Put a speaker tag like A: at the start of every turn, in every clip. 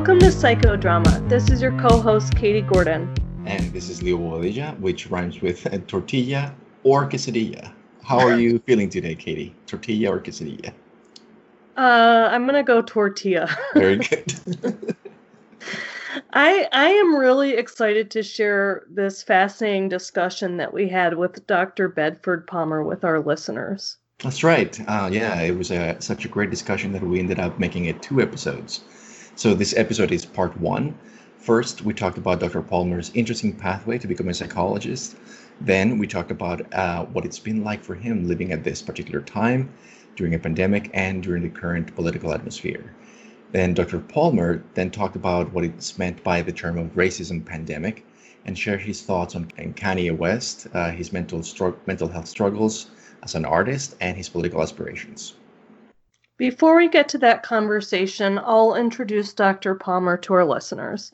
A: Welcome to Psychodrama. This is your co host, Katie Gordon.
B: And this is Leo Bobadilla, which rhymes with tortilla or quesadilla. How are you feeling today, Katie? Tortilla or quesadilla?
A: Uh, I'm gonna go tortilla.
B: Very good.
A: I I am really excited to share this fascinating discussion that we had with Dr. Bedford Palmer with our listeners.
B: That's right. Uh, yeah, it was a, such a great discussion that we ended up making it two episodes. So this episode is part one. First, we talked about Dr. Palmer's interesting pathway to become a psychologist. Then we talked about uh, what it's been like for him living at this particular time during a pandemic and during the current political atmosphere. Then Dr. Palmer then talked about what it's meant by the term of racism pandemic and shared his thoughts on Kanye West, uh, his mental, stro- mental health struggles as an artist, and his political aspirations.
A: Before we get to that conversation, I'll introduce Dr. Palmer to our listeners.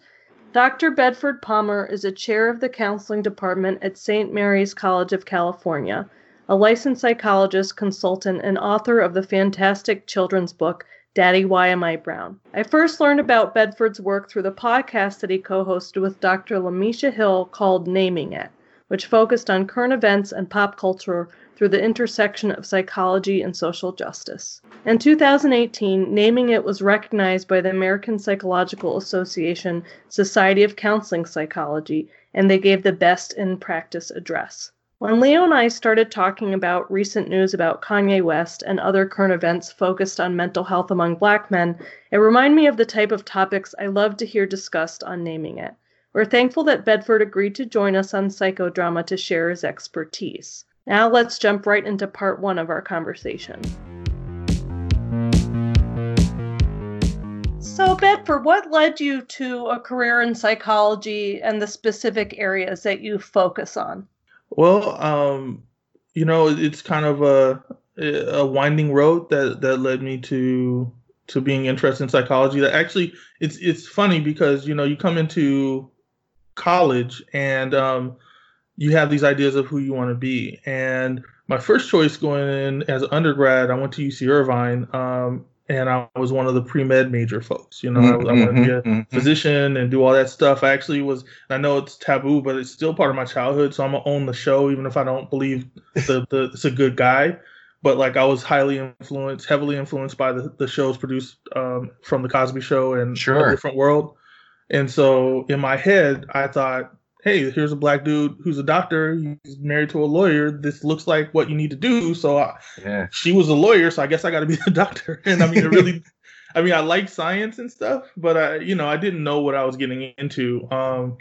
A: Dr. Bedford Palmer is a chair of the counseling department at St. Mary's College of California, a licensed psychologist, consultant, and author of the fantastic children's book, Daddy, Why Am I Brown? I first learned about Bedford's work through the podcast that he co hosted with Dr. Lamisha Hill called Naming It, which focused on current events and pop culture through the intersection of psychology and social justice. In 2018, Naming It was recognized by the American Psychological Association Society of Counseling Psychology, and they gave the Best in Practice address. When Leo and I started talking about recent news about Kanye West and other current events focused on mental health among black men, it reminded me of the type of topics I love to hear discussed on Naming It. We're thankful that Bedford agreed to join us on psychodrama to share his expertise. Now let's jump right into part one of our conversation. So, Bedford, what led you to a career in psychology and the specific areas that you focus on?
C: Well, um, you know, it's kind of a a winding road that that led me to to being interested in psychology. That actually, it's it's funny because you know you come into college and um, you have these ideas of who you want to be. And my first choice going in as undergrad, I went to UC Irvine, um, and I was one of the pre med major folks. You know, mm-hmm, I, I wanted to be a mm-hmm, mm-hmm. physician and do all that stuff. I actually was. I know it's taboo, but it's still part of my childhood. So I'm gonna own the show, even if I don't believe the, the it's a good guy. But like I was highly influenced, heavily influenced by the, the shows produced um, from the Cosby Show and
B: sure.
C: a different world. And so in my head, I thought hey, here's a black dude who's a doctor. He's married to a lawyer. This looks like what you need to do. So I, yeah. she was a lawyer, so I guess I got to be the doctor. And I mean, it really, I mean, I like science and stuff, but I, you know, I didn't know what I was getting into. Um,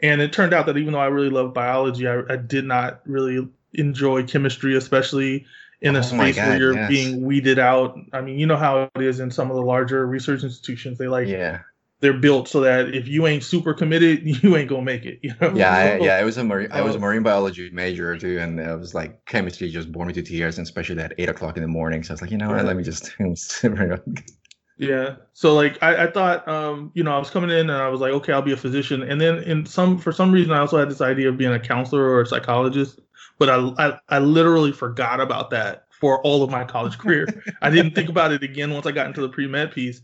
C: and it turned out that even though I really love biology, I, I did not really enjoy chemistry, especially in a oh space God, where you're yes. being weeded out. I mean, you know how it is in some of the larger research institutions. They like
B: yeah
C: they're built so that if you ain't super committed, you ain't gonna make it. You know?
B: Yeah, I, yeah. It was a marine. I was a marine biology major too, and it was like chemistry just bore me to tears, and especially at eight o'clock in the morning. So I was like, you know what? Let me just.
C: yeah. So like I, I thought, um, you know, I was coming in and I was like, okay, I'll be a physician, and then in some for some reason I also had this idea of being a counselor or a psychologist, but I I, I literally forgot about that for all of my college career. I didn't think about it again once I got into the pre med piece.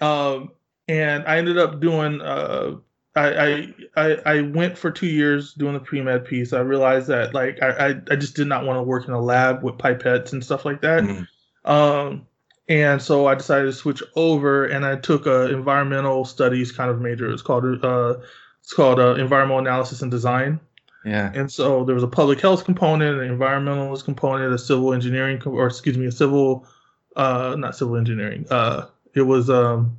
C: Um, and I ended up doing. Uh, I, I I went for two years doing the pre med piece. I realized that like I, I, I just did not want to work in a lab with pipettes and stuff like that. Mm-hmm. Um, and so I decided to switch over, and I took a environmental studies kind of major. It's called uh, it's called uh, environmental analysis and design.
B: Yeah.
C: And so there was a public health component, an environmentalist component, a civil engineering, or excuse me, a civil, uh, not civil engineering. Uh, it was um,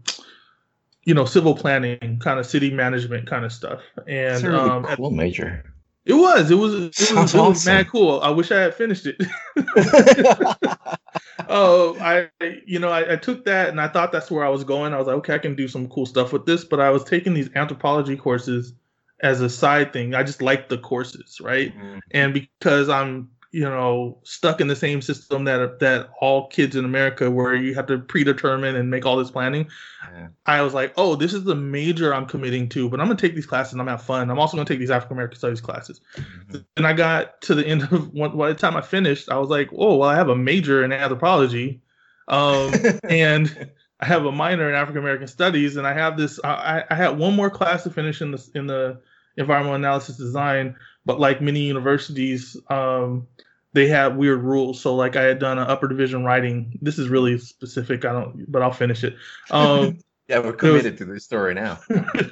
C: you know, civil planning, kind of city management kind of stuff. And
B: really um, cool major.
C: It was. It was. It was, it was awesome. mad cool. I wish I had finished it. oh, I you know I, I, took that and I thought that's where I was going. I was like, okay, I can do some cool stuff with this. But I was taking these anthropology courses as a side thing. I just liked the courses, right? Mm-hmm. And because I'm you know stuck in the same system that that all kids in America where you have to predetermine and make all this planning. Yeah. I was like, oh, this is the major I'm committing to, but I'm gonna take these classes and I'm gonna have fun. I'm also gonna take these African American studies classes. Mm-hmm. And I got to the end of one by the time I finished, I was like, oh well, I have a major in anthropology. Um, and I have a minor in African American Studies, and I have this. I, I had one more class to finish in the in the environmental analysis design, but like many universities, um, they have weird rules. So like I had done an upper division writing. This is really specific. I don't, but I'll finish it. Um,
B: yeah, we're committed was, to this story now.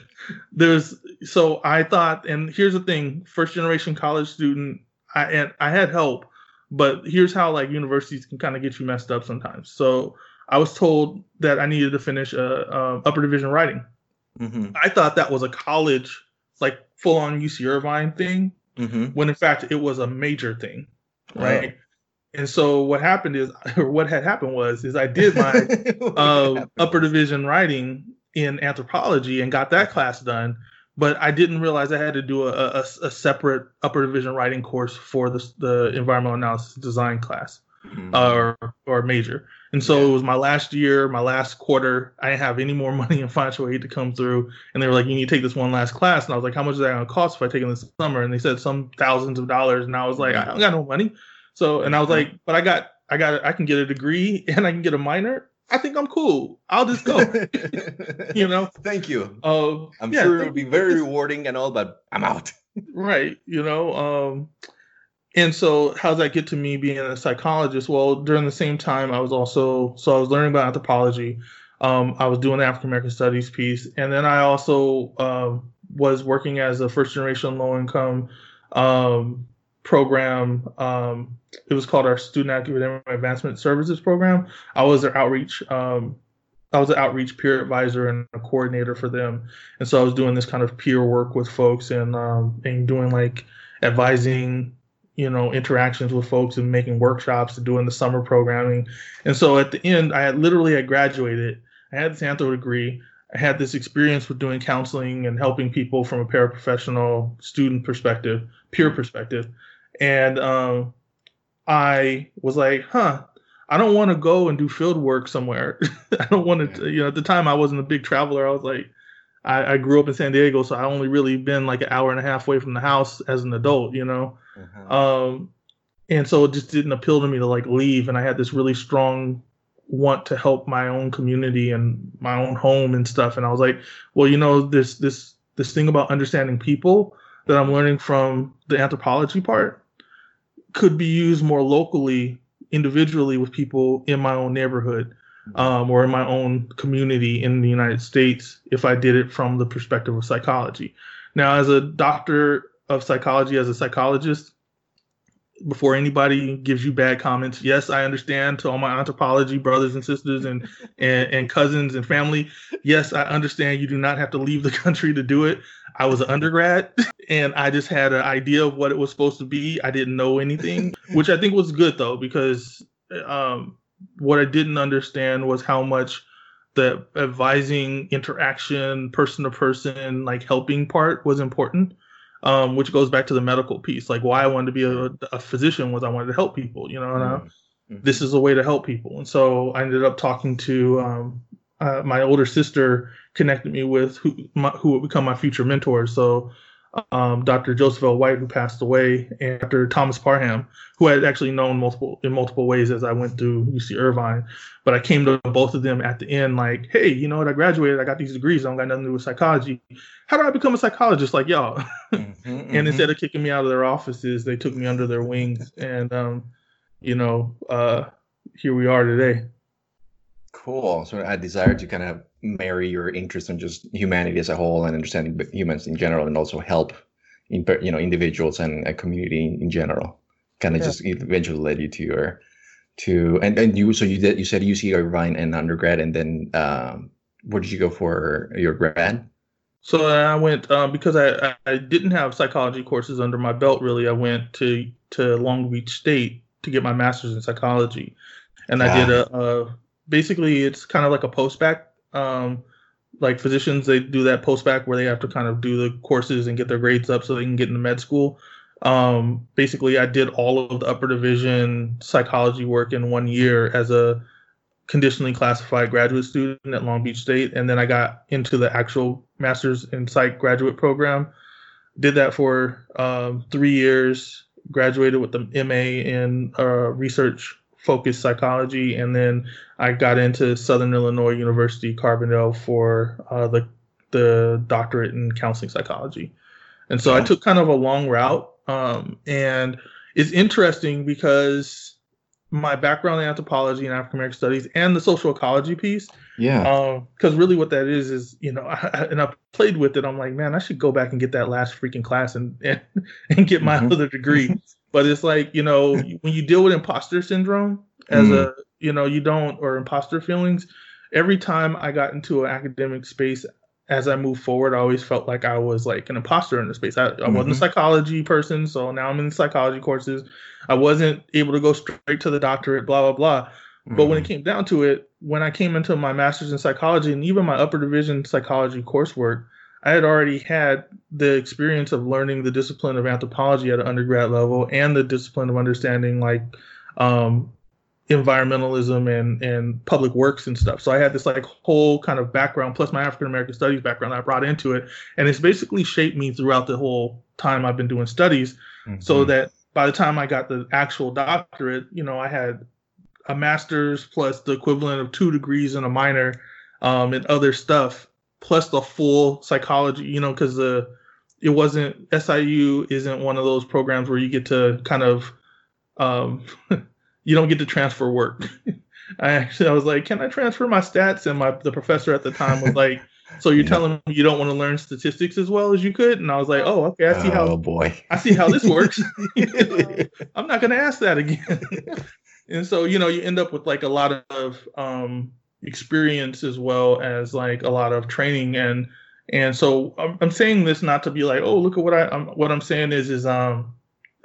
C: there's so I thought, and here's the thing: first generation college student. I and I had help, but here's how like universities can kind of get you messed up sometimes. So I was told that I needed to finish a, a upper division writing. Mm-hmm. I thought that was a college, like full on UC Irvine thing, mm-hmm. when in fact it was a major thing right? And so what happened is, or what had happened was, is I did my uh, upper division writing in anthropology and got that class done, but I didn't realize I had to do a, a, a separate upper division writing course for the, the environmental analysis design class mm-hmm. uh, or, or major. And so yeah. it was my last year, my last quarter. I didn't have any more money in financial aid to come through. And they were like, you need to take this one last class. And I was like, how much is that going to cost if I take it this summer? And they said some thousands of dollars. And I was like, I don't got no money. So, and I was like, but I got, I got, I can get a degree and I can get a minor. I think I'm cool. I'll just go. you know.
B: Thank you.
C: Uh,
B: I'm yeah, sure it'll be very rewarding and all, but I'm out.
C: right. You know. Um, and so, how does that get to me being a psychologist? Well, during the same time, I was also so I was learning about anthropology. Um, I was doing the African American Studies piece, and then I also um, was working as a first generation low income um, program. Um, it was called our Student Academic Advancement Services Program. I was their outreach. Um, I was an outreach peer advisor and a coordinator for them, and so I was doing this kind of peer work with folks and um, and doing like advising, you know, interactions with folks and making workshops and doing the summer programming. And so at the end, I had literally had graduated. I had this anthro degree. I had this experience with doing counseling and helping people from a paraprofessional student perspective, peer perspective and um, I was like, huh, I don't want to go and do field work somewhere. I don't want to, you know, at the time I wasn't a big traveler. I was like, I, I, grew up in San Diego, so I only really been like an hour and a half away from the house as an adult, you know. Uh-huh. Um, and so it just didn't appeal to me to like leave. And I had this really strong want to help my own community and my own home and stuff. And I was like, well, you know, this this this thing about understanding people that I'm learning from the anthropology part could be used more locally, individually with people in my own neighborhood um, or in my own community in the United States if I did it from the perspective of psychology. Now, as a doctor of psychology, as a psychologist, before anybody gives you bad comments, yes, I understand to all my anthropology brothers and sisters and, and, and cousins and family. Yes, I understand you do not have to leave the country to do it. I was an undergrad and I just had an idea of what it was supposed to be. I didn't know anything, which I think was good though, because um, what I didn't understand was how much the advising interaction, person to person, like helping part was important. Um, which goes back to the medical piece. Like why I wanted to be a, a physician was I wanted to help people, you know, and mm-hmm. this is a way to help people. And so I ended up talking to um, uh, my older sister connected me with who my, who would become my future mentors. So um, Dr. Joseph L. White, who passed away, and Dr. Thomas Parham, who I had actually known multiple in multiple ways as I went through UC Irvine. But I came to both of them at the end, like, hey, you know what? I graduated. I got these degrees. I don't got nothing to do with psychology. How do I become a psychologist like y'all? Mm-hmm, and mm-hmm. instead of kicking me out of their offices, they took me under their wings, and um, you know, uh, here we are today.
B: Cool. So I desire to kind of marry your interest in just humanity as a whole and understanding humans in general, and also help, in, you know, individuals and a community in general. Kind of yeah. just eventually led you to your, to and and you. So you did. You said UC Irvine and undergrad, and then um, where did you go for your grad?
C: So I went um, because I, I didn't have psychology courses under my belt. Really, I went to to Long Beach State to get my master's in psychology, and I did a, a basically it's kind of like a post bac. Um, like physicians, they do that post bac where they have to kind of do the courses and get their grades up so they can get into med school. Um, basically, I did all of the upper division psychology work in one year as a conditionally classified graduate student at Long Beach State, and then I got into the actual master's in psych graduate program. Did that for um, three years. Graduated with the MA in uh, research focused psychology, and then I got into Southern Illinois University Carbondale for uh, the the doctorate in counseling psychology. And so I took kind of a long route, um, and it's interesting because my background in anthropology and African American studies and the social ecology piece.
B: Yeah.
C: Because um, really, what that is is you know, I, and I played with it. I'm like, man, I should go back and get that last freaking class and and, and get my mm-hmm. other degree. but it's like you know, when you deal with imposter syndrome as mm. a you know, you don't or imposter feelings. Every time I got into an academic space, as I moved forward, I always felt like I was like an imposter in the space. I, I mm-hmm. wasn't a mm-hmm. psychology person, so now I'm in psychology courses. I wasn't able to go straight to the doctorate, blah blah blah. Mm-hmm. But when it mm-hmm. came down to it, when I came into my master's in psychology and even my upper division psychology coursework, I had already had the experience of learning the discipline of anthropology at an undergrad level and the discipline of understanding like um, environmentalism and and public works and stuff. So I had this like whole kind of background plus my African American studies background I brought into it, and it's basically shaped me throughout the whole time I've been doing studies, mm-hmm. so that by the time I got the actual doctorate, you know, I had a master's plus the equivalent of two degrees and a minor, um, and other stuff plus the full psychology, you know, because the it wasn't SIU isn't one of those programs where you get to kind of um you don't get to transfer work. I actually I was like, can I transfer my stats? And my the professor at the time was like, so you're yeah. telling me you don't want to learn statistics as well as you could? And I was like, oh, okay, I see how.
B: Oh boy,
C: I see how this works. I'm not going to ask that again. and so you know, you end up with like a lot of um, experience as well as like a lot of training and and so I'm, I'm saying this not to be like, oh, look at what I I'm, what I'm saying is is um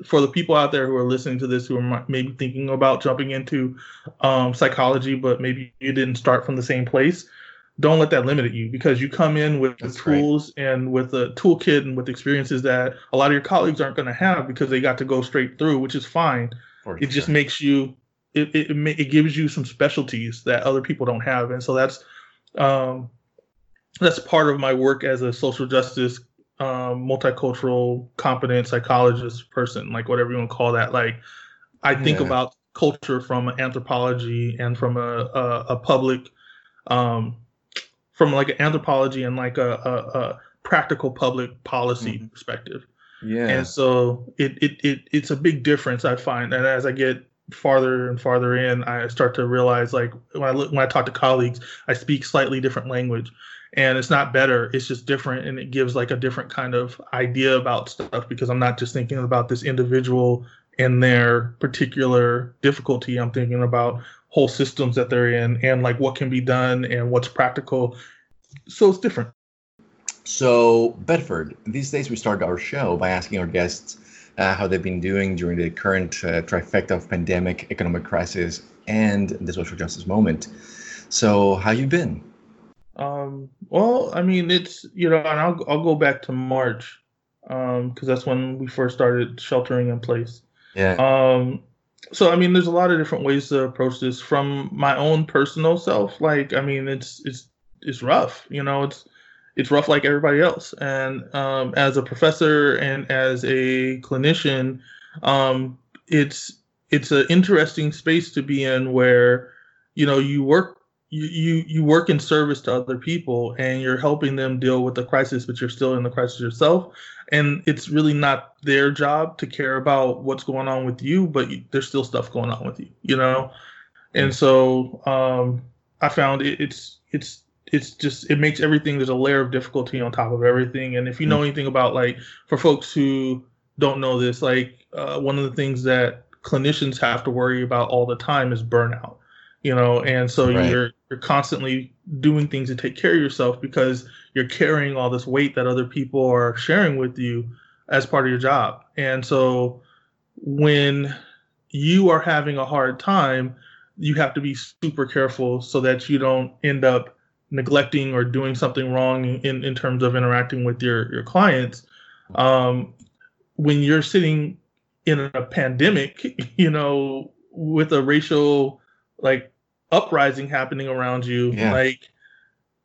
C: for the people out there who are listening to this who are maybe thinking about jumping into um, psychology, but maybe you didn't start from the same place, don't let that limit you because you come in with the tools right. and with a toolkit and with experiences that a lot of your colleagues aren't going to have because they got to go straight through, which is fine. For it sure. just makes you, it, it, it, it gives you some specialties that other people don't have. And so that's, um, that's part of my work as a social justice um, multicultural competent psychologist person, like whatever you want to call that. Like I think yeah. about culture from anthropology and from a, a, a public, um, from like an anthropology and like a, a, a practical public policy mm-hmm. perspective.
B: Yeah.
C: And so it, it, it, it's a big difference I find. And as I get farther and farther in, I start to realize like when I look, when I talk to colleagues, I speak slightly different language and it's not better it's just different and it gives like a different kind of idea about stuff because i'm not just thinking about this individual and their particular difficulty. I'm thinking about whole systems that they're in and like what can be done and what's practical. So it's different.
B: So bedford these days we start our show by asking our guests uh, how they've been doing during the current uh, trifecta of pandemic economic crisis and the social justice moment. So how you been
C: um, well, I mean, it's you know, and I'll I'll go back to March, um, because that's when we first started sheltering in place.
B: Yeah.
C: Um, so I mean, there's a lot of different ways to approach this. From my own personal self, like I mean, it's it's it's rough. You know, it's it's rough like everybody else. And um, as a professor and as a clinician, um, it's it's an interesting space to be in where you know you work you, you you work in service to other people and you're helping them deal with the crisis but you're still in the crisis yourself. And it's really not their job to care about what's going on with you but you, there's still stuff going on with you you know? And so um, i found it, it's it's it's just it makes everything there's a layer of difficulty on top of everything. And if you know mm. anything about like for folks who don't know this like uh, one of the things that clinicians have to worry about all the time is burnout you know and so right. you're you're constantly doing things to take care of yourself because you're carrying all this weight that other people are sharing with you as part of your job and so when you are having a hard time you have to be super careful so that you don't end up neglecting or doing something wrong in, in terms of interacting with your, your clients um, when you're sitting in a pandemic you know with a racial like uprising happening around you, yeah. like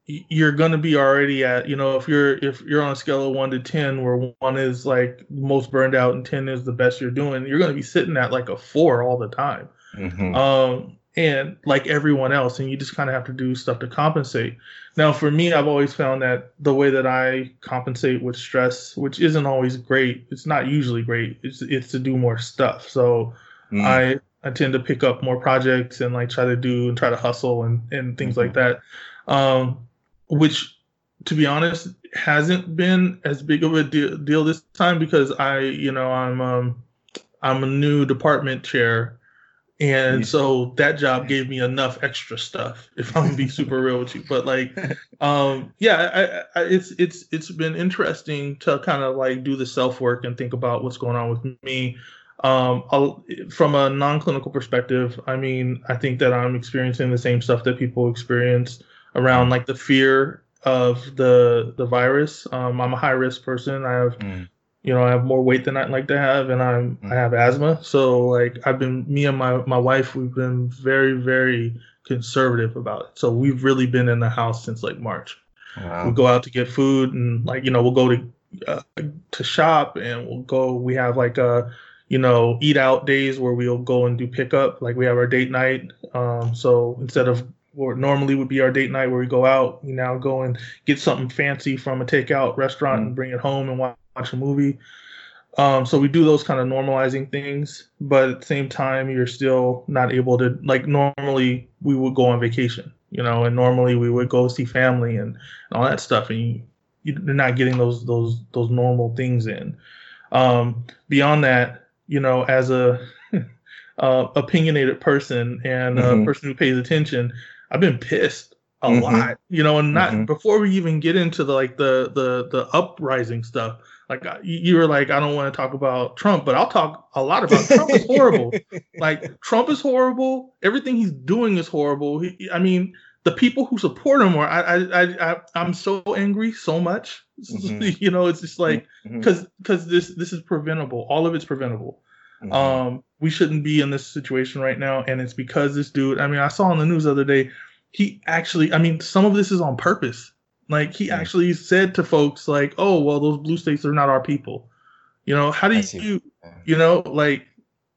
C: you're gonna be already at you know if you're if you're on a scale of one to ten where one is like most burned out and ten is the best you're doing you're gonna be sitting at like a four all the time mm-hmm. um, and like everyone else, and you just kind of have to do stuff to compensate. Now, for me, I've always found that the way that I compensate with stress, which isn't always great, it's not usually great. It's it's to do more stuff. So mm. I I tend to pick up more projects and like try to do and try to hustle and and things mm-hmm. like that. Um, which, to be honest, hasn't been as big of a deal, deal this time because I, you know, I'm um, I'm a new department chair. And so that job gave me enough extra stuff if i'm gonna be super real with you. But like um yeah I, I, it's it's it's been interesting to kind of like do the self work and think about what's going on with me um I'll, from a non-clinical perspective i mean i think that i'm experiencing the same stuff that people experience around like the fear of the the virus um i'm a high risk person i have mm you know, I have more weight than I'd like to have, and I'm mm. I have asthma. So like I've been me and my my wife we've been very very conservative about it. So we've really been in the house since like March. Wow. We go out to get food and like you know we'll go to uh, to shop and we'll go. We have like a uh, you know eat out days where we'll go and do pickup. Like we have our date night. Um, so instead of what normally would be our date night where we go out, we now go and get something fancy from a takeout restaurant mm. and bring it home and watch watch a movie. Um, so we do those kind of normalizing things, but at the same time, you're still not able to like normally we would go on vacation, you know, and normally we would go see family and, and all that stuff, and you, you're not getting those those those normal things in. Um, beyond that, you know, as a uh, opinionated person and mm-hmm. a person who pays attention, I've been pissed a mm-hmm. lot, you know, and not mm-hmm. before we even get into the like the the the uprising stuff like uh, you were like, I don't want to talk about Trump, but I'll talk a lot about Trump. is horrible. like Trump is horrible. Everything he's doing is horrible. He, I mean, the people who support him are. I, I, I, I'm so angry so much. Mm-hmm. you know, it's just like because mm-hmm. because this this is preventable. All of it's preventable. Mm-hmm. Um, we shouldn't be in this situation right now, and it's because this dude. I mean, I saw on the news the other day. He actually, I mean, some of this is on purpose like he actually said to folks like, "Oh, well, those blue states are not our people." You know, how do you, you know, like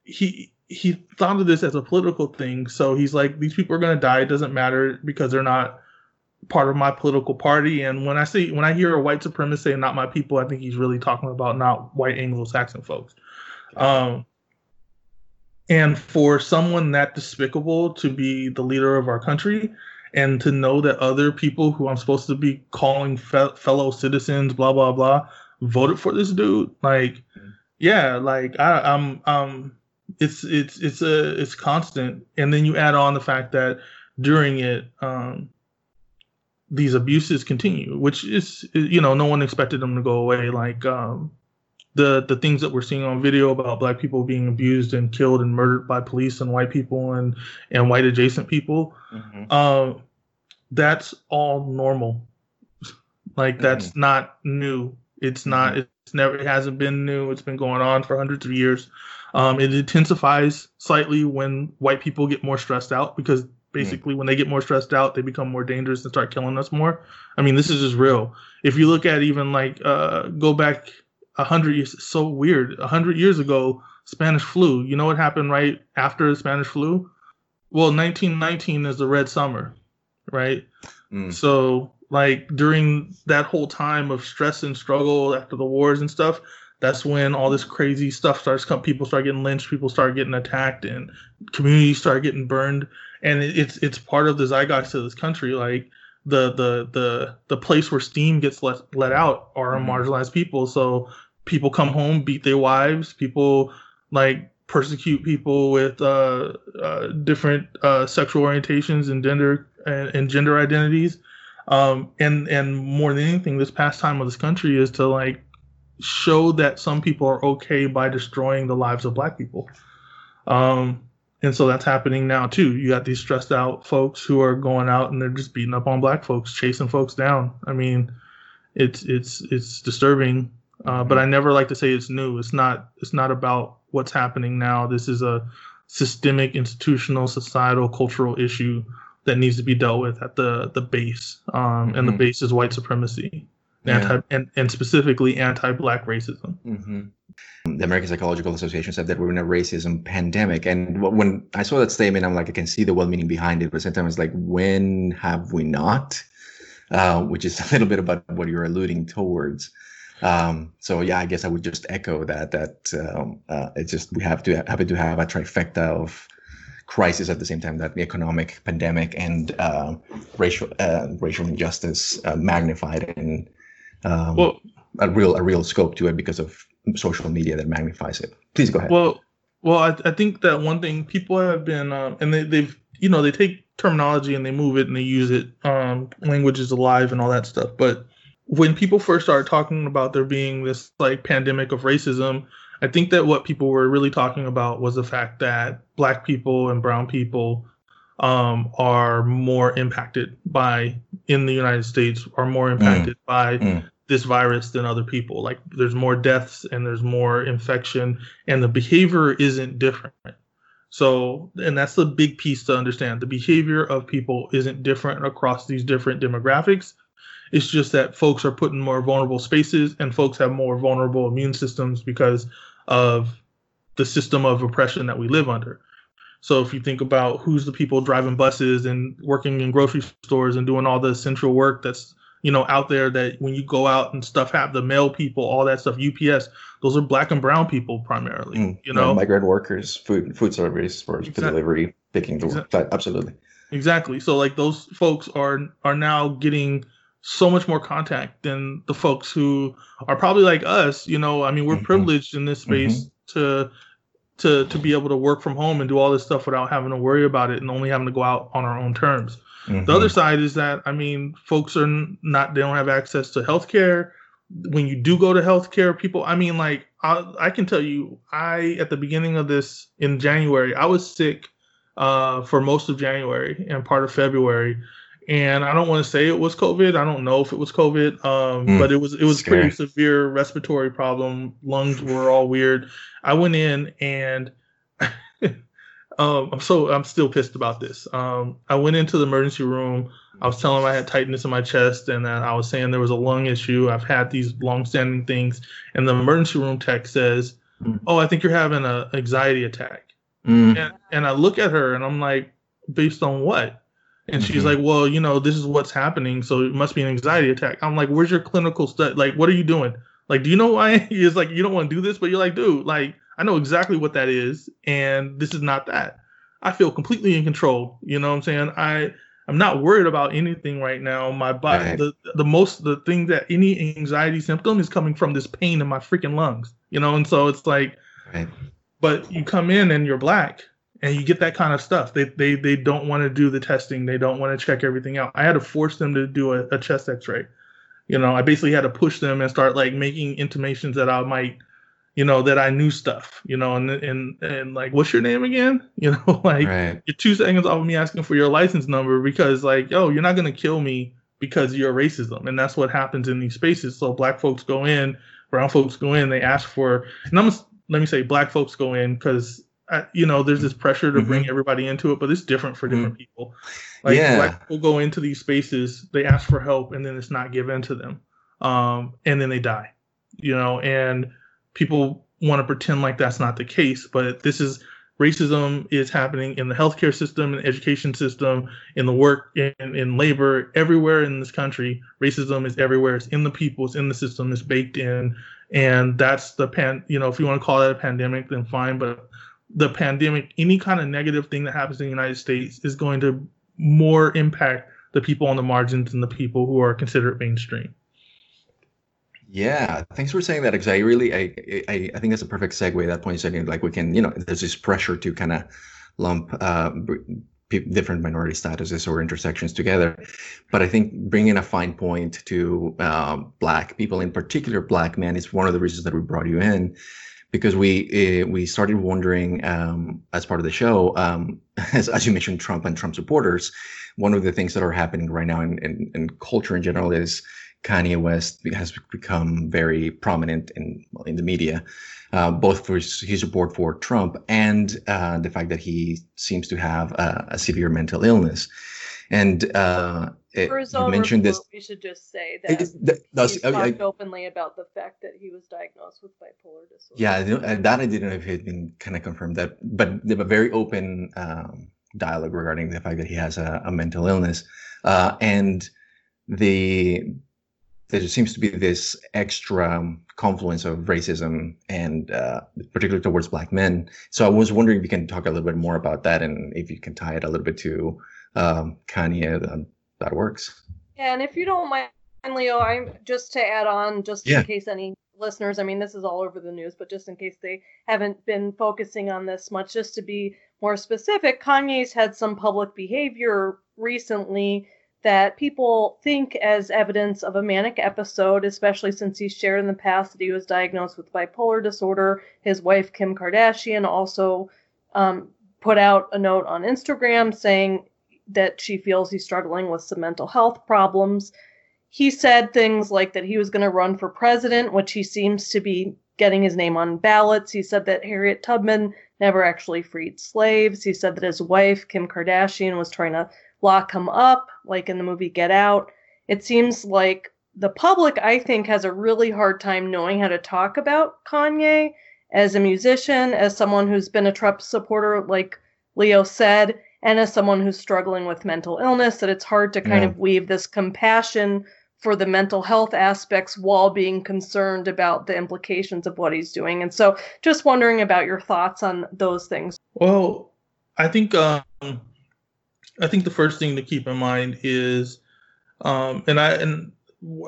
C: he he thought of this as a political thing. So he's like, these people are gonna die. It doesn't matter because they're not part of my political party. And when I see when I hear a white supremacist say "not my people," I think he's really talking about not white Anglo-Saxon folks. Um, and for someone that despicable to be the leader of our country, and to know that other people who I'm supposed to be calling fe- fellow citizens, blah blah blah, voted for this dude. Like, yeah, like I, I'm, um, it's it's it's a it's constant, and then you add on the fact that during it, um, these abuses continue, which is you know no one expected them to go away. Like, um, the the things that we're seeing on video about black people being abused and killed and murdered by police and white people and and white adjacent people mm-hmm. um that's all normal like mm-hmm. that's mm-hmm. not new it's not mm-hmm. it's never it hasn't been new it's been going on for hundreds of years um it intensifies slightly when white people get more stressed out because basically mm when they get more stressed out they become more dangerous and start killing us more i mean this is just real if you look at even like uh go back a hundred years. So weird. A hundred years ago, Spanish flu. You know what happened right after the Spanish flu? Well, 1919 is the Red Summer, right? Mm. So like during that whole time of stress and struggle after the wars and stuff, that's when all this crazy stuff starts coming. People start getting lynched, people start getting attacked, and communities start getting burned. And it's it's part of the zeitgeist of this country. Like the the the the place where steam gets let let out are mm-hmm. marginalized people. So people come home, beat their wives. People like persecute people with uh, uh, different uh, sexual orientations and gender and, and gender identities. Um, and and more than anything, this past time of this country is to like show that some people are okay by destroying the lives of Black people. Um, and so that's happening now too. You got these stressed out folks who are going out and they're just beating up on Black folks, chasing folks down. I mean, it's it's it's disturbing uh, but I never like to say it's new. It's not. It's not about what's happening now. This is a systemic, institutional, societal, cultural issue that needs to be dealt with at the the base. Um, mm-hmm. And the mm-hmm. base is white supremacy, yeah. anti and, and specifically anti-black racism.
B: Mm-hmm. the American Psychological Association said that we're in a racism pandemic. And when I saw that statement, I'm like, I can see the well meaning behind it. But sometimes it's like, when have we not? Uh, which is a little bit about what you're alluding towards. Um, so yeah, I guess I would just echo that. That um, uh, it's just we have to happen to have a trifecta of crisis at the same time that the economic pandemic and uh, racial uh, racial injustice uh, magnified and um, well, a real a real scope to it because of social media that magnifies it. Please go ahead.
C: Well, well, I, I think that one thing people have been um, and they, they've you know they take terminology and they move it and they use it. Um, language is alive and all that stuff. But when people first started talking about there being this like pandemic of racism, I think that what people were really talking about was the fact that black people and brown people um, are more impacted by in the United States are more impacted mm. by mm. this virus than other people. Like there's more deaths and there's more infection, and the behavior isn't different. So, and that's the big piece to understand. The behavior of people isn't different across these different demographics. It's just that folks are put in more vulnerable spaces and folks have more vulnerable immune systems because of the system of oppression that we live under. So if you think about who's the people driving buses and working in grocery stores and doing all the essential work that's you know out there that when you go out and stuff have the mail people all that stuff UPS those are black and brown people primarily mm, you know
B: migrant workers food food service for exactly. delivery picking the exactly. work absolutely
C: exactly so like those folks are are now getting so much more contact than the folks who are probably like us. You know, I mean, we're mm-hmm. privileged in this space mm-hmm. to to to be able to work from home and do all this stuff without having to worry about it and only having to go out on our own terms. Mm-hmm. The other side is that I mean, folks are not they don't have access to healthcare. When you do go to healthcare, people, I mean, like I, I can tell you, I at the beginning of this in January, I was sick uh, for most of January and part of February and I don't want to say it was COVID. I don't know if it was COVID, um, mm, but it was it was scary. pretty severe respiratory problem. Lungs were all weird. I went in and um, I'm so I'm still pissed about this. Um, I went into the emergency room. I was telling them I had tightness in my chest and that I was saying there was a lung issue. I've had these long-standing things, and the emergency room tech says, mm. "Oh, I think you're having an anxiety attack." Mm. And, and I look at her and I'm like, "Based on what?" And mm-hmm. she's like, well, you know, this is what's happening, so it must be an anxiety attack. I'm like, where's your clinical study? Like, what are you doing? Like, do you know why? He's like, you don't want to do this, but you're like, dude, like, I know exactly what that is, and this is not that. I feel completely in control. You know what I'm saying? I I'm not worried about anything right now. My body, right. the the most the thing that any anxiety symptom is coming from this pain in my freaking lungs. You know, and so it's like, right. but you come in and you're black, and you get that kind of stuff. They they they don't want to do the testing. They don't want to check everything out. I had to force them to do a, a, chest X-ray. You know, I basically had to push them and start like making intimations that I might, you know, that I knew stuff. You know, and and and like, what's your name again? You know, like right. you're two seconds off of me asking for your license number because like, yo, you're not gonna kill me because you're racism, and that's what happens in these spaces. So black folks go in, brown folks go in, they ask for, and I'm let me say black folks go in because you know, there's this pressure to mm-hmm. bring everybody into it, but it's different for different mm-hmm. people. Like yeah. black people go into these spaces, they ask for help, and then it's not given to them, um, and then they die. You know, and people want to pretend like that's not the case, but this is racism is happening in the healthcare system, in the education system, in the work, in, in labor, everywhere in this country. Racism is everywhere. It's in the people. It's in the system. It's baked in, and that's the pan. You know, if you want to call that a pandemic, then fine. But the pandemic, any kind of negative thing that happens in the United States is going to more impact the people on the margins than the people who are considered mainstream.
B: Yeah, thanks for saying that because I really, I, I, I think that's a perfect segue. That point saying like we can, you know, there's this pressure to kind of lump uh, different minority statuses or intersections together, but I think bringing a fine point to uh, Black people, in particular Black men, is one of the reasons that we brought you in because we uh, we started wondering um, as part of the show, um, as, as you mentioned, Trump and Trump supporters. One of the things that are happening right now in, in, in culture in general is Kanye West has become very prominent in in the media, uh, both for his, his, support for Trump and uh, the fact that he seems to have a, a severe mental illness. And uh, it,
A: For his
B: you
A: own
B: mentioned this.
A: we should just say that
B: it- that- that's-
A: he's
B: I- I-
A: talked openly about the fact that he was diagnosed with bipolar disorder.
B: Yeah, that I didn't know if it had been kind of confirmed that, but they have a very open um, dialogue regarding the fact that he has a, a mental illness, uh, and the there seems to be this extra confluence of racism and uh, particularly towards black men. So I was wondering if you can talk a little bit more about that and if you can tie it a little bit to um, Kanye. That, works.
A: Yeah, and if you don't mind, Leo, I'm just to add on, just
B: Yeah.
A: in case any listeners, I mean, this is all over the news, but just in case they haven't been focusing on this much, just to be more specific, Kanye's had some public behavior recently that people think as evidence of a manic episode, especially since he shared in the past that he was diagnosed with bipolar disorder. His wife, Kim Kardashian, also um, put out a note on Instagram saying that she feels he's struggling with some mental health problems. He said things like that he was going to run for president, which he seems to be getting his name on ballots. He said that Harriet Tubman never actually freed slaves. He said that his wife, Kim Kardashian, was trying to lock him up, like in the movie Get Out. It seems like the public, I think, has a really hard time knowing how to talk about Kanye as a musician, as someone who's been a Trump supporter, like Leo said, and as someone who's struggling with mental illness, that it's hard to kind
B: Yeah.
A: of weave this compassion for the mental health aspects while being concerned about the implications of what he's doing. And so, just wondering about your thoughts on those things.
C: Well, I think um, I think the first thing to keep in mind is, um, and I and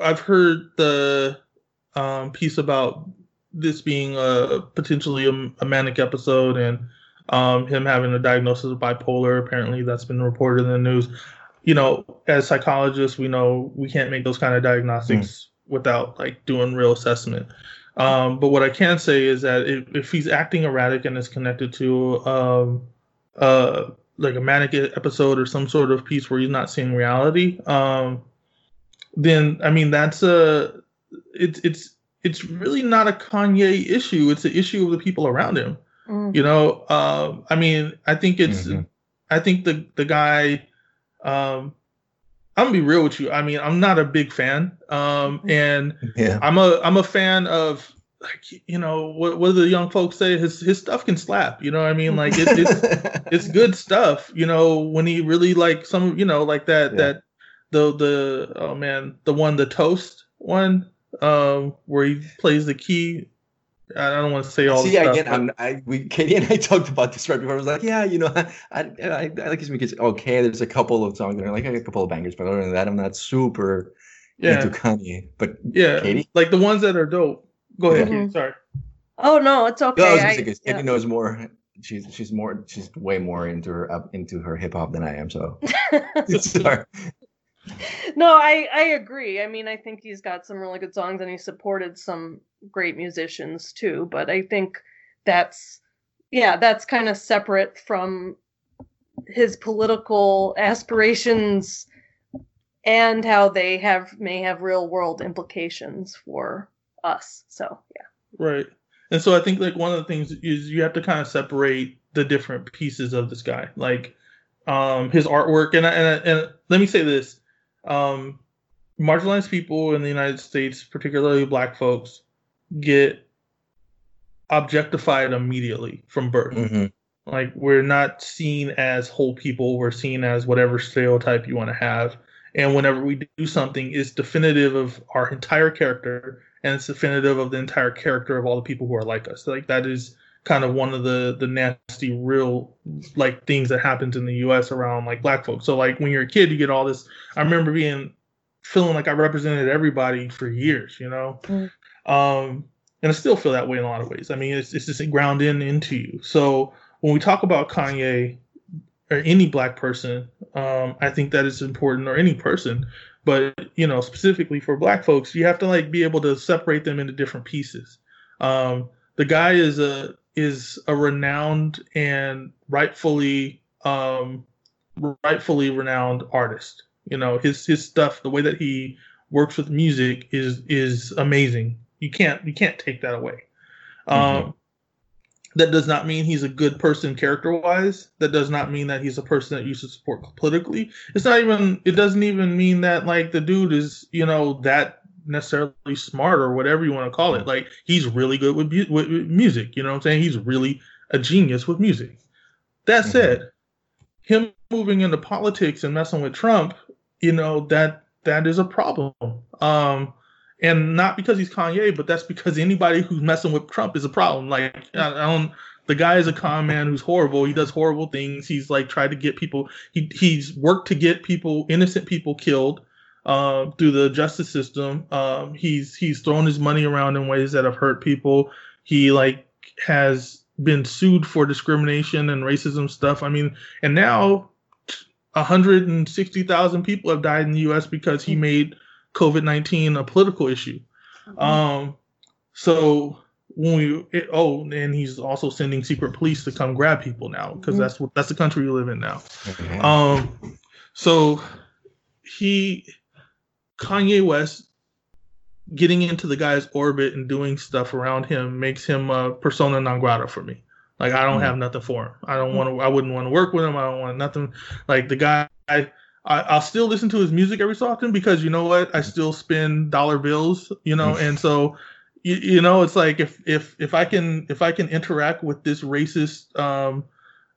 C: I've heard the um, piece about this being a potentially a, a manic episode and um, him having a diagnosis of bipolar. Apparently, that's been reported in the news. You know, as psychologists, we know we can't make those kind of diagnostics without like doing real assessment. Um, but what I can say is that if, if he's acting erratic and is connected to um, uh, like a manic episode or some sort of piece where he's not seeing reality, um, then I mean that's a it's it's it's really not a Kanye issue. It's an issue of the people around him.
A: Mm.
C: You know, um, I mean, I think it's
B: Mhm.
C: I think the the guy. Um, I'm gonna be real with you. I mean, I'm not a big fan, um, and
B: Yeah.
C: I'm a I'm a fan of like you know what what do the young folks say? His his stuff can slap. You know what I mean? Like it, it's it's good stuff. You know when he really like some you know like that
B: Yeah.
C: that the the oh man the one the toast one um where he plays the key. I don't want to say all
B: See,
C: the stuff.
B: again,
C: but-
B: I'm, I, we, Katie and I talked about this right before. I was like, yeah, you know, I, I, I, I like his music. Okay. There's a couple of songs that are like a couple of bangers, but other than that, I'm not super
C: yeah,
B: into Kanye. But
C: yeah,
B: Katie?
C: like the ones that are dope. Go ahead,
A: Yeah.
C: Katie. Sorry.
A: Oh no, it's okay.
B: no, I was gonna say, 'cause Katie
A: yeah.
B: knows more. She's she's more she's way more into her up into her hip hop than I am. So sorry.
A: No, I I agree. I mean, I think he's got some really good songs, and he supported some great musicians too. But I think that's yeah, that's kind of separate from his political aspirations and how they have may have real world implications for us. So yeah.
C: Right. And so I think like one of the things is you have to kind of separate the different pieces of this guy, like um, his artwork. And I- and I- and let me say this: um, marginalized people in the United States, particularly Black folks, get objectified immediately from birth.
B: Mhm.
C: Like we're not seen as whole people. We're seen as whatever stereotype you want to have. And whenever we do something, it's definitive of our entire character, and it's definitive of the entire character of all the people who are like us. Like that is kind of one of the the nasty, real like things that happens in the U.S. around like black folks. So like when you're a kid, you get all this. I remember being feeling like I represented everybody for years. You know.
A: Mm.
C: Um, and I still feel that way in a lot of ways. I mean, it's, it's just ground in into you. So when we talk about Kanye or any black person, um, I think that is important, or any person. But you know, specifically for black folks, you have to like be able to separate them into different pieces. Um, the guy is a is a renowned and rightfully um, rightfully renowned artist. You know, his his stuff, the way that he works with music is is amazing. You can't you can't take that away. Um, that does not mean he's a good person character wise. That does not mean that he's a person that you should support politically. It's not even. It doesn't even mean that like the dude is you know that necessarily smart or whatever you want to call it. Like he's really good with, with, with music. You know what I'm saying? He's really a genius with music. That mm-hmm. said, mm-hmm. him moving into politics and messing with Trump, you know that that is a problem. Um, and not because he's Kanye, but that's because anybody who's messing with Trump is a problem. Like I, I don't. The guy is a con man who's horrible. He does horrible things. He's like tried to get people. He he's worked to get people, innocent people, killed uh, through the justice system. Um, he's he's thrown his money around in ways that have hurt people. He like has been sued for discrimination and racism stuff. I mean, and now 160,000 people have died in the U.S. because he made COVID 19 a political issue. Mm-hmm. Um, so when we it, oh, and he's also sending secret police to come grab people now because mm-hmm. that's what that's the country we live in now. Mm-hmm. Um, so he Kanye West getting into the guy's orbit and doing stuff around him makes him a persona non grata for me. Like I don't mm-hmm. have nothing for him. I don't want to. I wouldn't want to work with him. I don't want nothing. Like the guy, I, I will still listen to his music every so often because you know what? I still spend dollar bills. You know, and so you, you know it's like if if if I can if I can interact with this racist, um,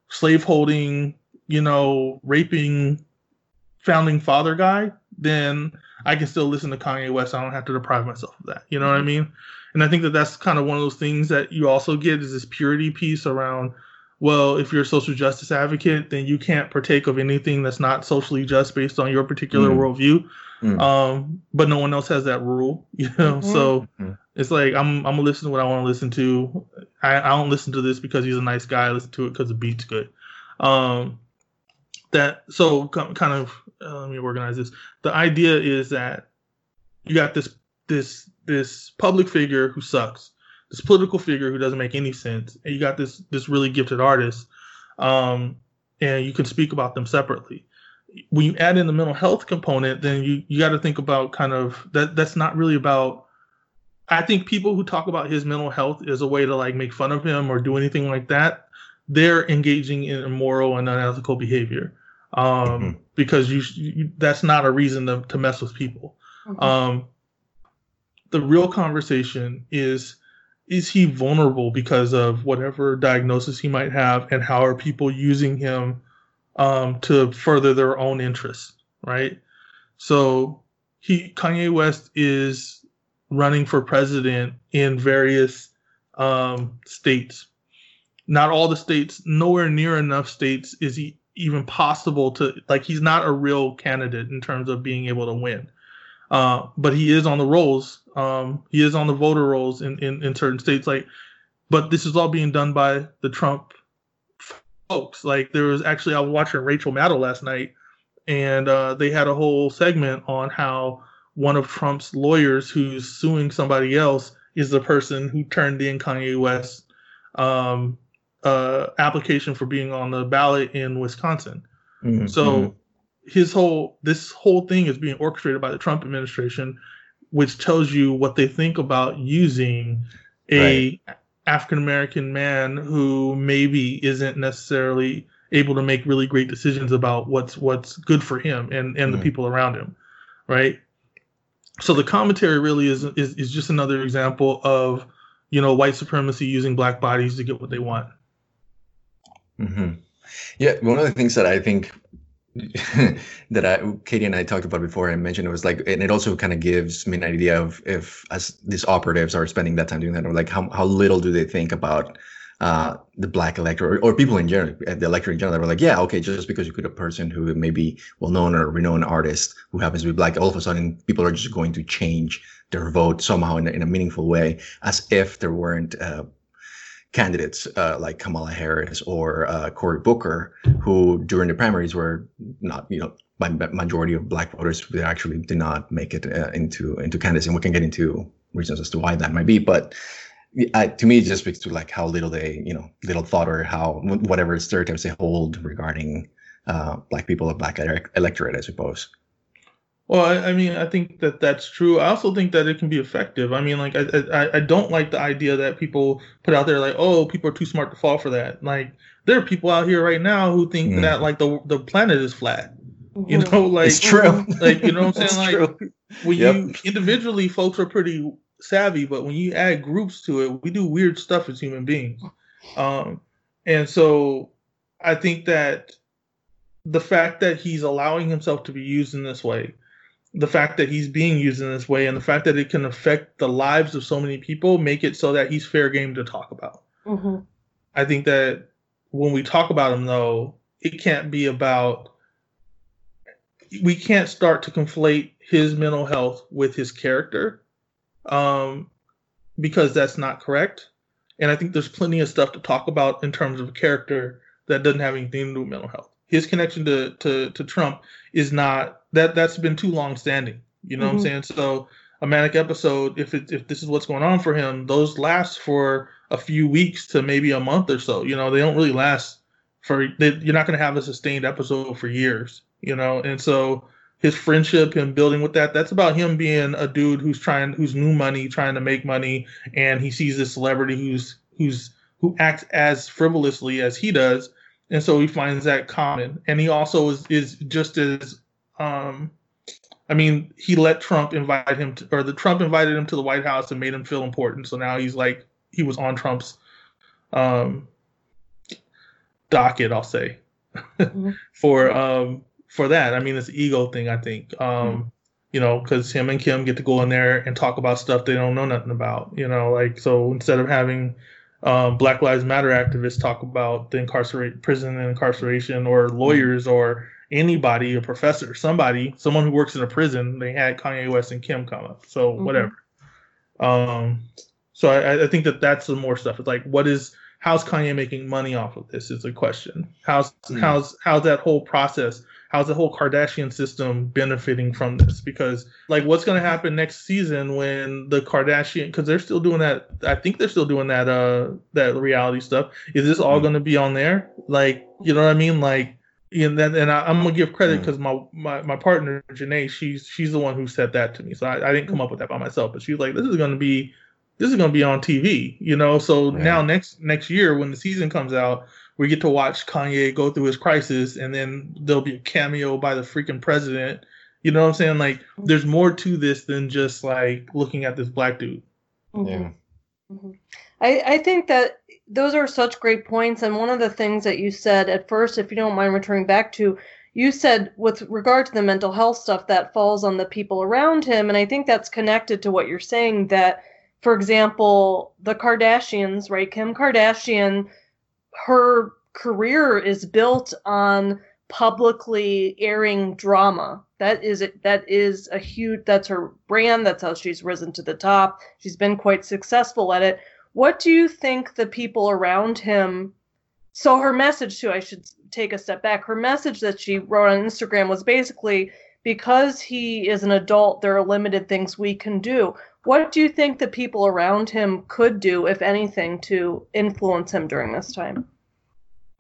C: slave holding, you know, raping, founding father guy, then I can still listen to Kanye West. I don't have to deprive myself of that. You know what I mm-hmm. mean? And I think that that's kind of one of those things that you also get is this purity piece around. Well, if you're a social justice advocate, then you can't partake of anything that's not socially just based on your particular mm. worldview. Mm. Um, but no one else has that rule, you know. Mm-hmm. So mm-hmm. it's like I'm I'm gonna listen to what I want to listen to. I, I don't listen to this because he's a nice guy. I listen to it because the beat's good. Um, that so kind of uh, let me organize this. The idea is that you got this this this public figure who sucks, this political figure who doesn't make any sense, and you got this this really gifted artist, um, and you can speak about them separately. When you add in the mental health component, then you you got to think about kind of that. That's not really about. I think people who talk about his mental health as a way to like make fun of him or do anything like that, they're engaging in immoral and unethical behavior um, mm-hmm. because you, you, that's not a reason to, to mess with people. Mm-hmm. Um, the real conversation is is he vulnerable because of whatever diagnosis he might have, and how are people using him um, to further their own interests, right? So he Kanye West is running for president in various um, states. Not all the states, nowhere near enough states is he even possible to like he's not a real candidate in terms of being able to win. Uh, but he is on the rolls. Um, he is on the voter rolls in, in, in certain states. Like, but this is all being done by the Trump folks. Like, there was actually I was watching Rachel Maddow last night, and uh, they had a whole segment on how one of Trump's lawyers who's suing somebody else is the person who turned in Kanye West um, uh, application for being on the ballot in Wisconsin. Mm-hmm. So mm-hmm. his whole this whole thing is being orchestrated by the Trump administration, which tells you what they think about using a right. African American man who maybe isn't necessarily able to make really great decisions about what's what's good for him and and mm-hmm. the people around him, right? So the commentary really is is is just another example of you know white supremacy using black bodies to get what they want.
B: Mm-hmm. Yeah, one of the things that I think that I, Katie and I talked about before, I mentioned it was like, and it also kind of gives me an idea of if as these operatives are spending that time doing that, or like how how little do they think about uh, the black electorate or, or, people in general, uh, the electorate in general, that were like, yeah, okay, just because you could a person who may be well known or renowned artist who happens to be black, all of a sudden people are just going to change their vote somehow in a, in a meaningful way, as if there weren't uh, candidates uh, like Kamala Harris or uh, Cory Booker, who during the primaries were not, you know, by majority of black voters, they actually did not make it uh, into into candidates, and we can get into reasons as to why that might be. But to me, it just speaks to like how little they, you know, little thought or how whatever stereotypes they hold regarding uh, black people or black electorate, I suppose.
C: Well, I, I, mean, I think that that's true. I also think that it can be effective. I mean, like, I, I, I don't like the idea that people put out there like, oh, people are too smart to fall for that. Like, there are people out here right now who think mm. that like the the planet is flat. You know, like
B: it's true.
C: Like, you know what I'm saying? like, true. when yep. you individually, folks are pretty savvy, but when you add groups to it, we do weird stuff as human beings. Um, and so I think that the fact that he's allowing himself to be used in this way the fact that he's being used in this way and the fact that it can affect the lives of so many people make it so that he's fair game to talk about. Mm-hmm. I think that when we talk about him, though, it can't be about. We can't start to conflate his mental health with his character, um, because that's not correct. And I think there's plenty of stuff to talk about in terms of character that doesn't have anything to do with mental health. His connection to to, to Trump is not that that's been too long standing. You know mm-hmm. what I'm mm-hmm. saying? So a manic episode, if it if this is what's going on for him, those last for a few weeks to maybe a month or so. You know, they don't really last for. They, you're not going to have a sustained episode for years. You know, and so his friendship and building with that that's about him being a dude who's trying who's new money trying to make money and he sees this celebrity who's who's who acts as frivolously as he does and so he finds that common and he also is is just as um, I mean, he let Trump invite him to, or the Trump invited him to the White House and made him feel important. So now he's like, he was on Trump's um, docket, I'll say, mm-hmm. for um, for that. I mean, it's ego thing, I think. Um, mm-hmm. You know, because him and Kim get to go in there and talk about stuff they don't know nothing about. You know, like so instead of having um, Black Lives Matter activists talk about the incarcerate prison and incarceration, or lawyers, or anybody, a professor, somebody, someone who works in a prison, they had Kanye West and Kim come up. So mm-hmm. whatever. Um, so I, I think that that's the more stuff. It's like, what is how's Kanye making money off of this? Is a question. How's mm. how's how's that whole process? How's the whole Kardashian system benefiting from this? Because like, what's going to happen next season when the Kardashian? Because they're still doing that. I think they're still doing that. Uh, that reality stuff. Is this all mm. going to be on there? Like, you know what I mean? Like, and then and I, am gonna give credit because mm. my, my my partner Janae, she's she's the one who said that to me. So I, I didn't come up with that by myself, but she's like, "This is gonna be, this is gonna be on TV," you know. So right. now next next year when the season comes out, we get to watch Kanye go through his crisis, and then there'll be a cameo by the freaking president. You know what I'm saying? Like, there's more to this than just like looking at this black dude.
B: Mm-hmm. Yeah.
A: Mm-hmm. I, I think that those are such great points. And one of the things that you said at first, if you don't mind returning back to, you said with regard to the mental health stuff that falls on the people around him. And I think that's connected to what you're saying that, for example, the Kardashians, right? Kim Kardashian, her career is built on publicly airing drama. That is it. That is a huge that's her brand. That's how she's risen to the top. She's been quite successful at it. What do you think the people around him? So her message too, I should take a step back. Her message that she wrote on Instagram was basically because he is an adult, there are limited things we can do. What do you think the people around him could do, if anything, to influence him during this time?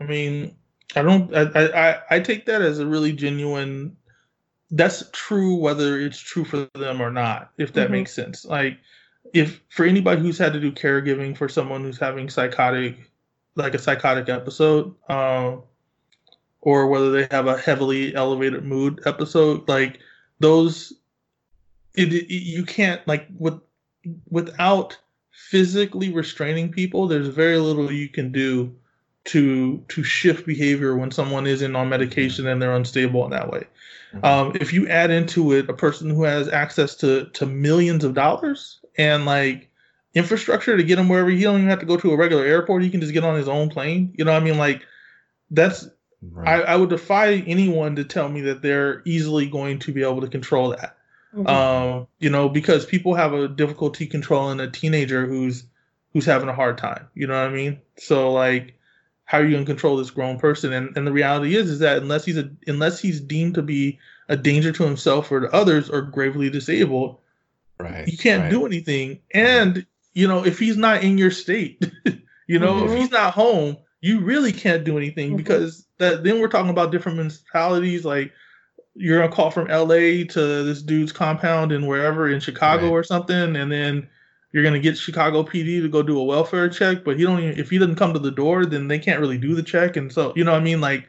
C: I mean, I don't. I I, I take that as a really genuine. That's true, whether it's true for them or not. If that mm-hmm. makes sense. Like if for anybody who's had to do caregiving for someone who's having psychotic like a psychotic episode um, or whether they have a heavily elevated mood episode like those it, it, you can't like with without physically restraining people there's very little you can do to to shift behavior when someone isn't on medication and they're unstable in that way mm-hmm. um, if you add into it a person who has access to to millions of dollars and like infrastructure to get him wherever he don't even have to go to a regular airport. He can just get on his own plane. You know what I mean? Like that's right. I, I would defy anyone to tell me that they're easily going to be able to control that. Mm-hmm. Um, you know, because people have a difficulty controlling a teenager who's who's having a hard time. You know what I mean? So like how are you going to control this grown person? And and the reality is is that unless he's a unless he's deemed to be a danger to himself or to others or gravely disabled,
B: Right.
C: You can't
B: right.
C: do anything. And, you know, if he's not in your state, you know, mm-hmm. if he's not home, you really can't do anything mm-hmm. because that then we're talking about different municipalities. Like you're gonna call from LA to this dude's compound and wherever in Chicago right. or something, and then you're gonna get Chicago PD to go do a welfare check, but he don't even, if he doesn't come to the door, then they can't really do the check, and so you know what I mean. Like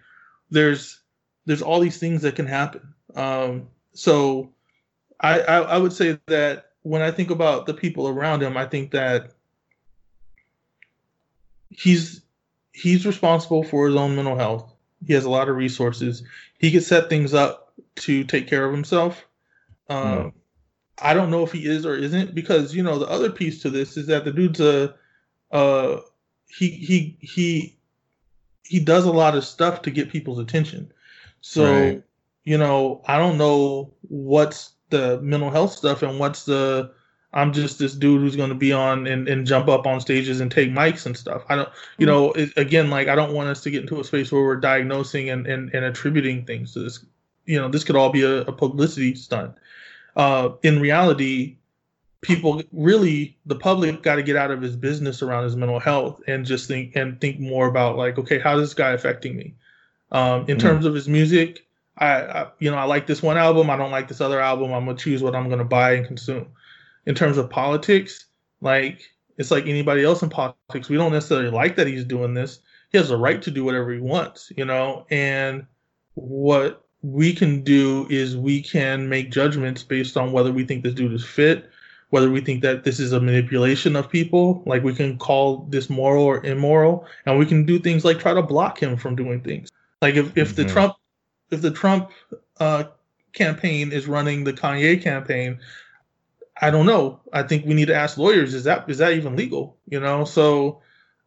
C: there's there's all these things that can happen. Um, so I, I I would say that when I think about the people around him, I think that he's he's responsible for his own mental health. He has a lot of resources. He could set things up to take care of himself. Um, mm. I don't know if he is or isn't because you know the other piece to this is that the dude's a uh he he he he does a lot of stuff to get people's attention. So right. you know I don't know what's the mental health stuff and what's the I'm just this dude who's going to be on and, and jump up on stages and take mics and stuff. I don't, you know, it, again, like I don't want us to get into a space where we're diagnosing and, and, and attributing things to this. You know, this could all be a, a publicity stunt. Uh, in reality, people really, the public got to get out of his business around his mental health and just think and think more about like, okay, how is this guy affecting me? Um, in mm terms of his music, I, I, you know, I like this one album. I don't like this other album. I'm gonna choose what I'm gonna buy and consume in terms of politics, like it's like anybody else in politics. We don't necessarily like that he's doing this. He has a right to do whatever he wants, you know. And what we can do is we can make judgments based on whether we think this dude is fit, whether we think that this is a manipulation of people. Like we can call this moral or immoral, and we can do things like try to block him from doing things. Like if, if mm-hmm. the Trump if the Trump uh, campaign is running the Kanye campaign, I don't know. I think we need to ask lawyers: is that is that even legal? You know, so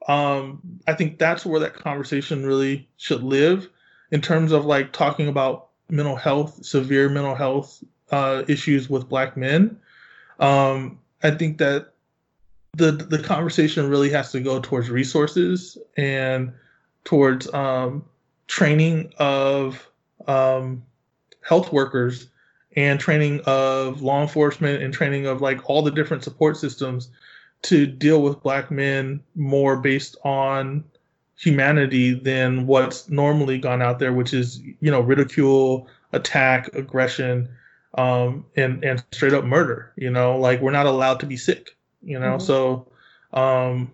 C: um, I think that's where that conversation really should live in terms of like talking about mental health, severe mental health uh, issues with Black men. Um, I think that the the conversation really has to go towards resources and towards um, training of um, health workers and training of law enforcement and training of like all the different support systems to deal with black men more based on humanity than what's normally gone out there, which is you know ridicule, attack, aggression, um, and and straight up murder. You know, like we're not allowed to be sick. You know, mm-hmm. so um,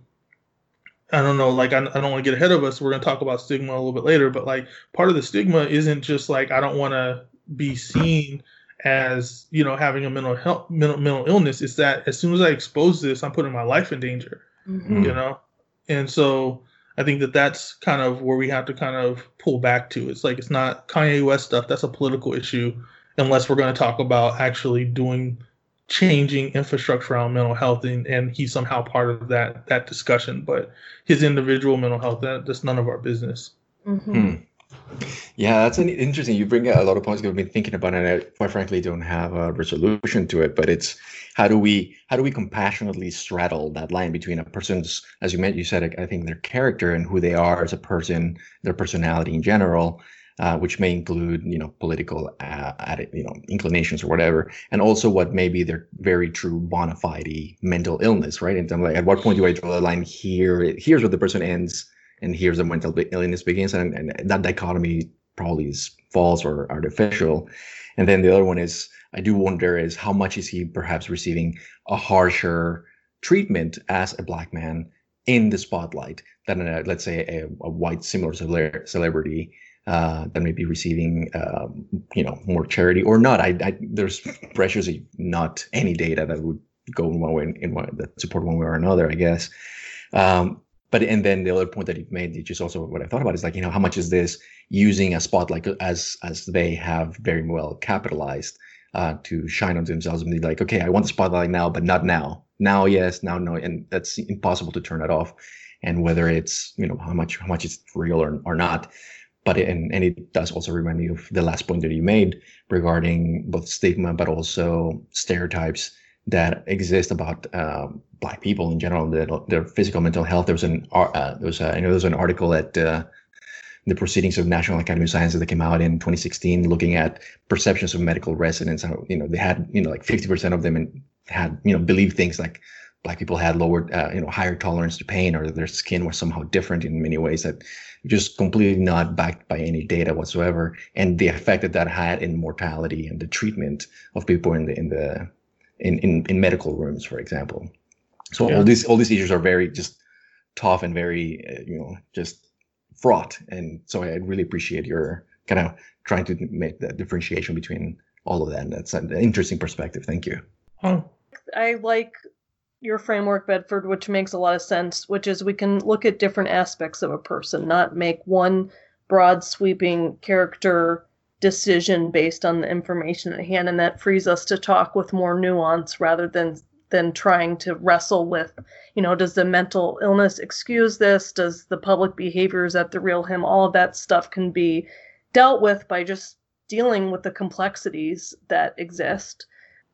C: I don't know, like I, I don't want to get ahead of us. We're gonna talk about stigma a little bit later, but like part of the stigma isn't just like I don't want to be seen as you know having a mental health mental, mental illness is that as soon as i expose this i'm putting my life in danger mm-hmm. you know and so i think that that's kind of where we have to kind of pull back to it's like it's not kanye west stuff that's a political issue unless we're going to talk about actually doing changing infrastructure around mental health and, and he's somehow part of that that discussion but his individual mental health that, that's none of our business
B: mm-hmm. hmm. Yeah, that's an interesting. You bring a lot of points I've been thinking about, and I quite frankly don't have a resolution to it. But it's how do we how do we compassionately straddle that line between a person's, as you meant, you said, I think their character and who they are as a person, their personality in general, uh, which may include you know political uh, you know inclinations or whatever, and also what may be their very true bona fide mental illness, right? And I'm like, at what point do I draw the line here? Here's where the person ends and here's the mental illness begins and, and that dichotomy probably is false or artificial. And then the other one is i do wonder is how much is he perhaps receiving a harsher treatment as a black man in the spotlight than a, let's say a, a white similar celebrity uh, that may be receiving um, you know more charity or not. I, I there's pressures not any data that would go in one way in one that support one way or another i guess. Um, but and then the other point that you've made, which is also what I thought about, is like you know how much is this using a spotlight as as they have very well capitalized uh, to shine on themselves and be like, okay, I want the spotlight now, but not now. Now, yes, now, no, and that's impossible to turn that off. And whether it's you know how much how much it's real or or not, but it, and and it does also remind me of the last point that you made regarding both stigma but also stereotypes that exist about um, black people in general, their, their physical mental health. There was an uh, there was a, I know there was an article at uh, the Proceedings of National Academy of Sciences that came out in 2016, looking at perceptions of medical residents. How you know they had you know like 50% of them and had you know believed things like black people had lower, uh, you know, higher tolerance to pain, or their skin was somehow different in many ways that just completely not backed by any data whatsoever, and the effect that that had in mortality and the treatment of people in the in the in in, in medical rooms, for example. So yeah. all these all these issues are very just tough and very uh, you know just fraught, and so I really appreciate your kind of trying to make the differentiation between all of that. That's an interesting perspective. Thank you.
C: Oh.
A: I like your framework, Bedford, which makes a lot of sense, which is we can look at different aspects of a person, not make one broad sweeping character decision based on the information at hand and that frees us to talk with more nuance rather than than trying to wrestle with you know does the mental illness excuse this? Does the public behavior is that the real him? All of that stuff can be dealt with by just dealing with the complexities that exist.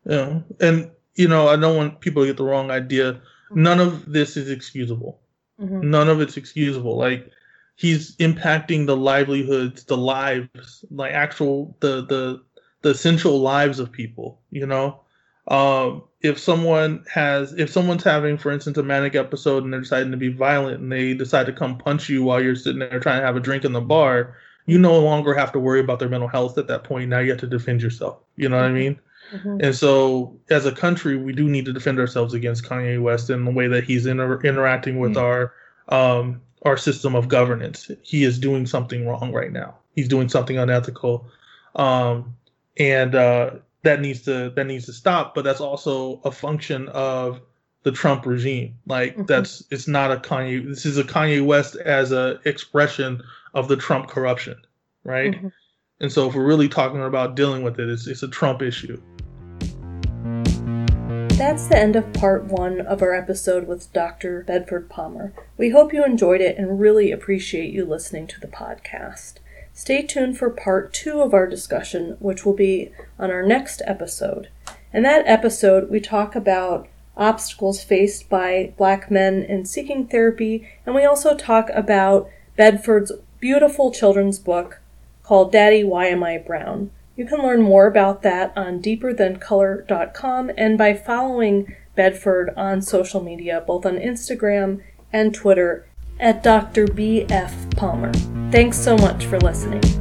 C: Yeah and you know i don't want people to get the wrong idea. None of this is excusable. Mm-hmm. none of it's excusable. Like he's impacting the livelihoods, the lives, like actual the the the essential lives of people. You know, um, if someone has if someone's having, for instance, a manic episode and they're deciding to be violent and they decide to come punch you while you're sitting there trying to have a drink in the bar, you no longer have to worry about their mental health at that point. Now you have to defend yourself. You know what I mean? Mm-hmm. And so, as a country, we do need to defend ourselves against Kanye West in the way that he's inter- interacting with mm-hmm. our um, our system of governance. He is doing something wrong right now. He's doing something unethical, um, and uh, that needs to that needs to stop. But that's also a function of the Trump regime. Like mm-hmm. that's it's not a Kanye. This is a Kanye West as a expression of the Trump corruption, right? Mm-hmm. And so if we're really talking about dealing with it, it's it's a Trump issue.
A: That's the end of part one of our episode with Dr. Bedford Palmer. We hope you enjoyed it and really appreciate you listening to the podcast. Stay tuned for part two of our discussion, which will be on our next episode. In that episode, we talk about obstacles faced by black men in seeking therapy, and we also talk about Bedford's beautiful children's book called Daddy, Why Am I Brown? You can learn more about that on deeperthancolor.com and by following Bedford on social media, both on Instagram and Twitter at Dr. B.F. Palmer. Thanks so much for listening.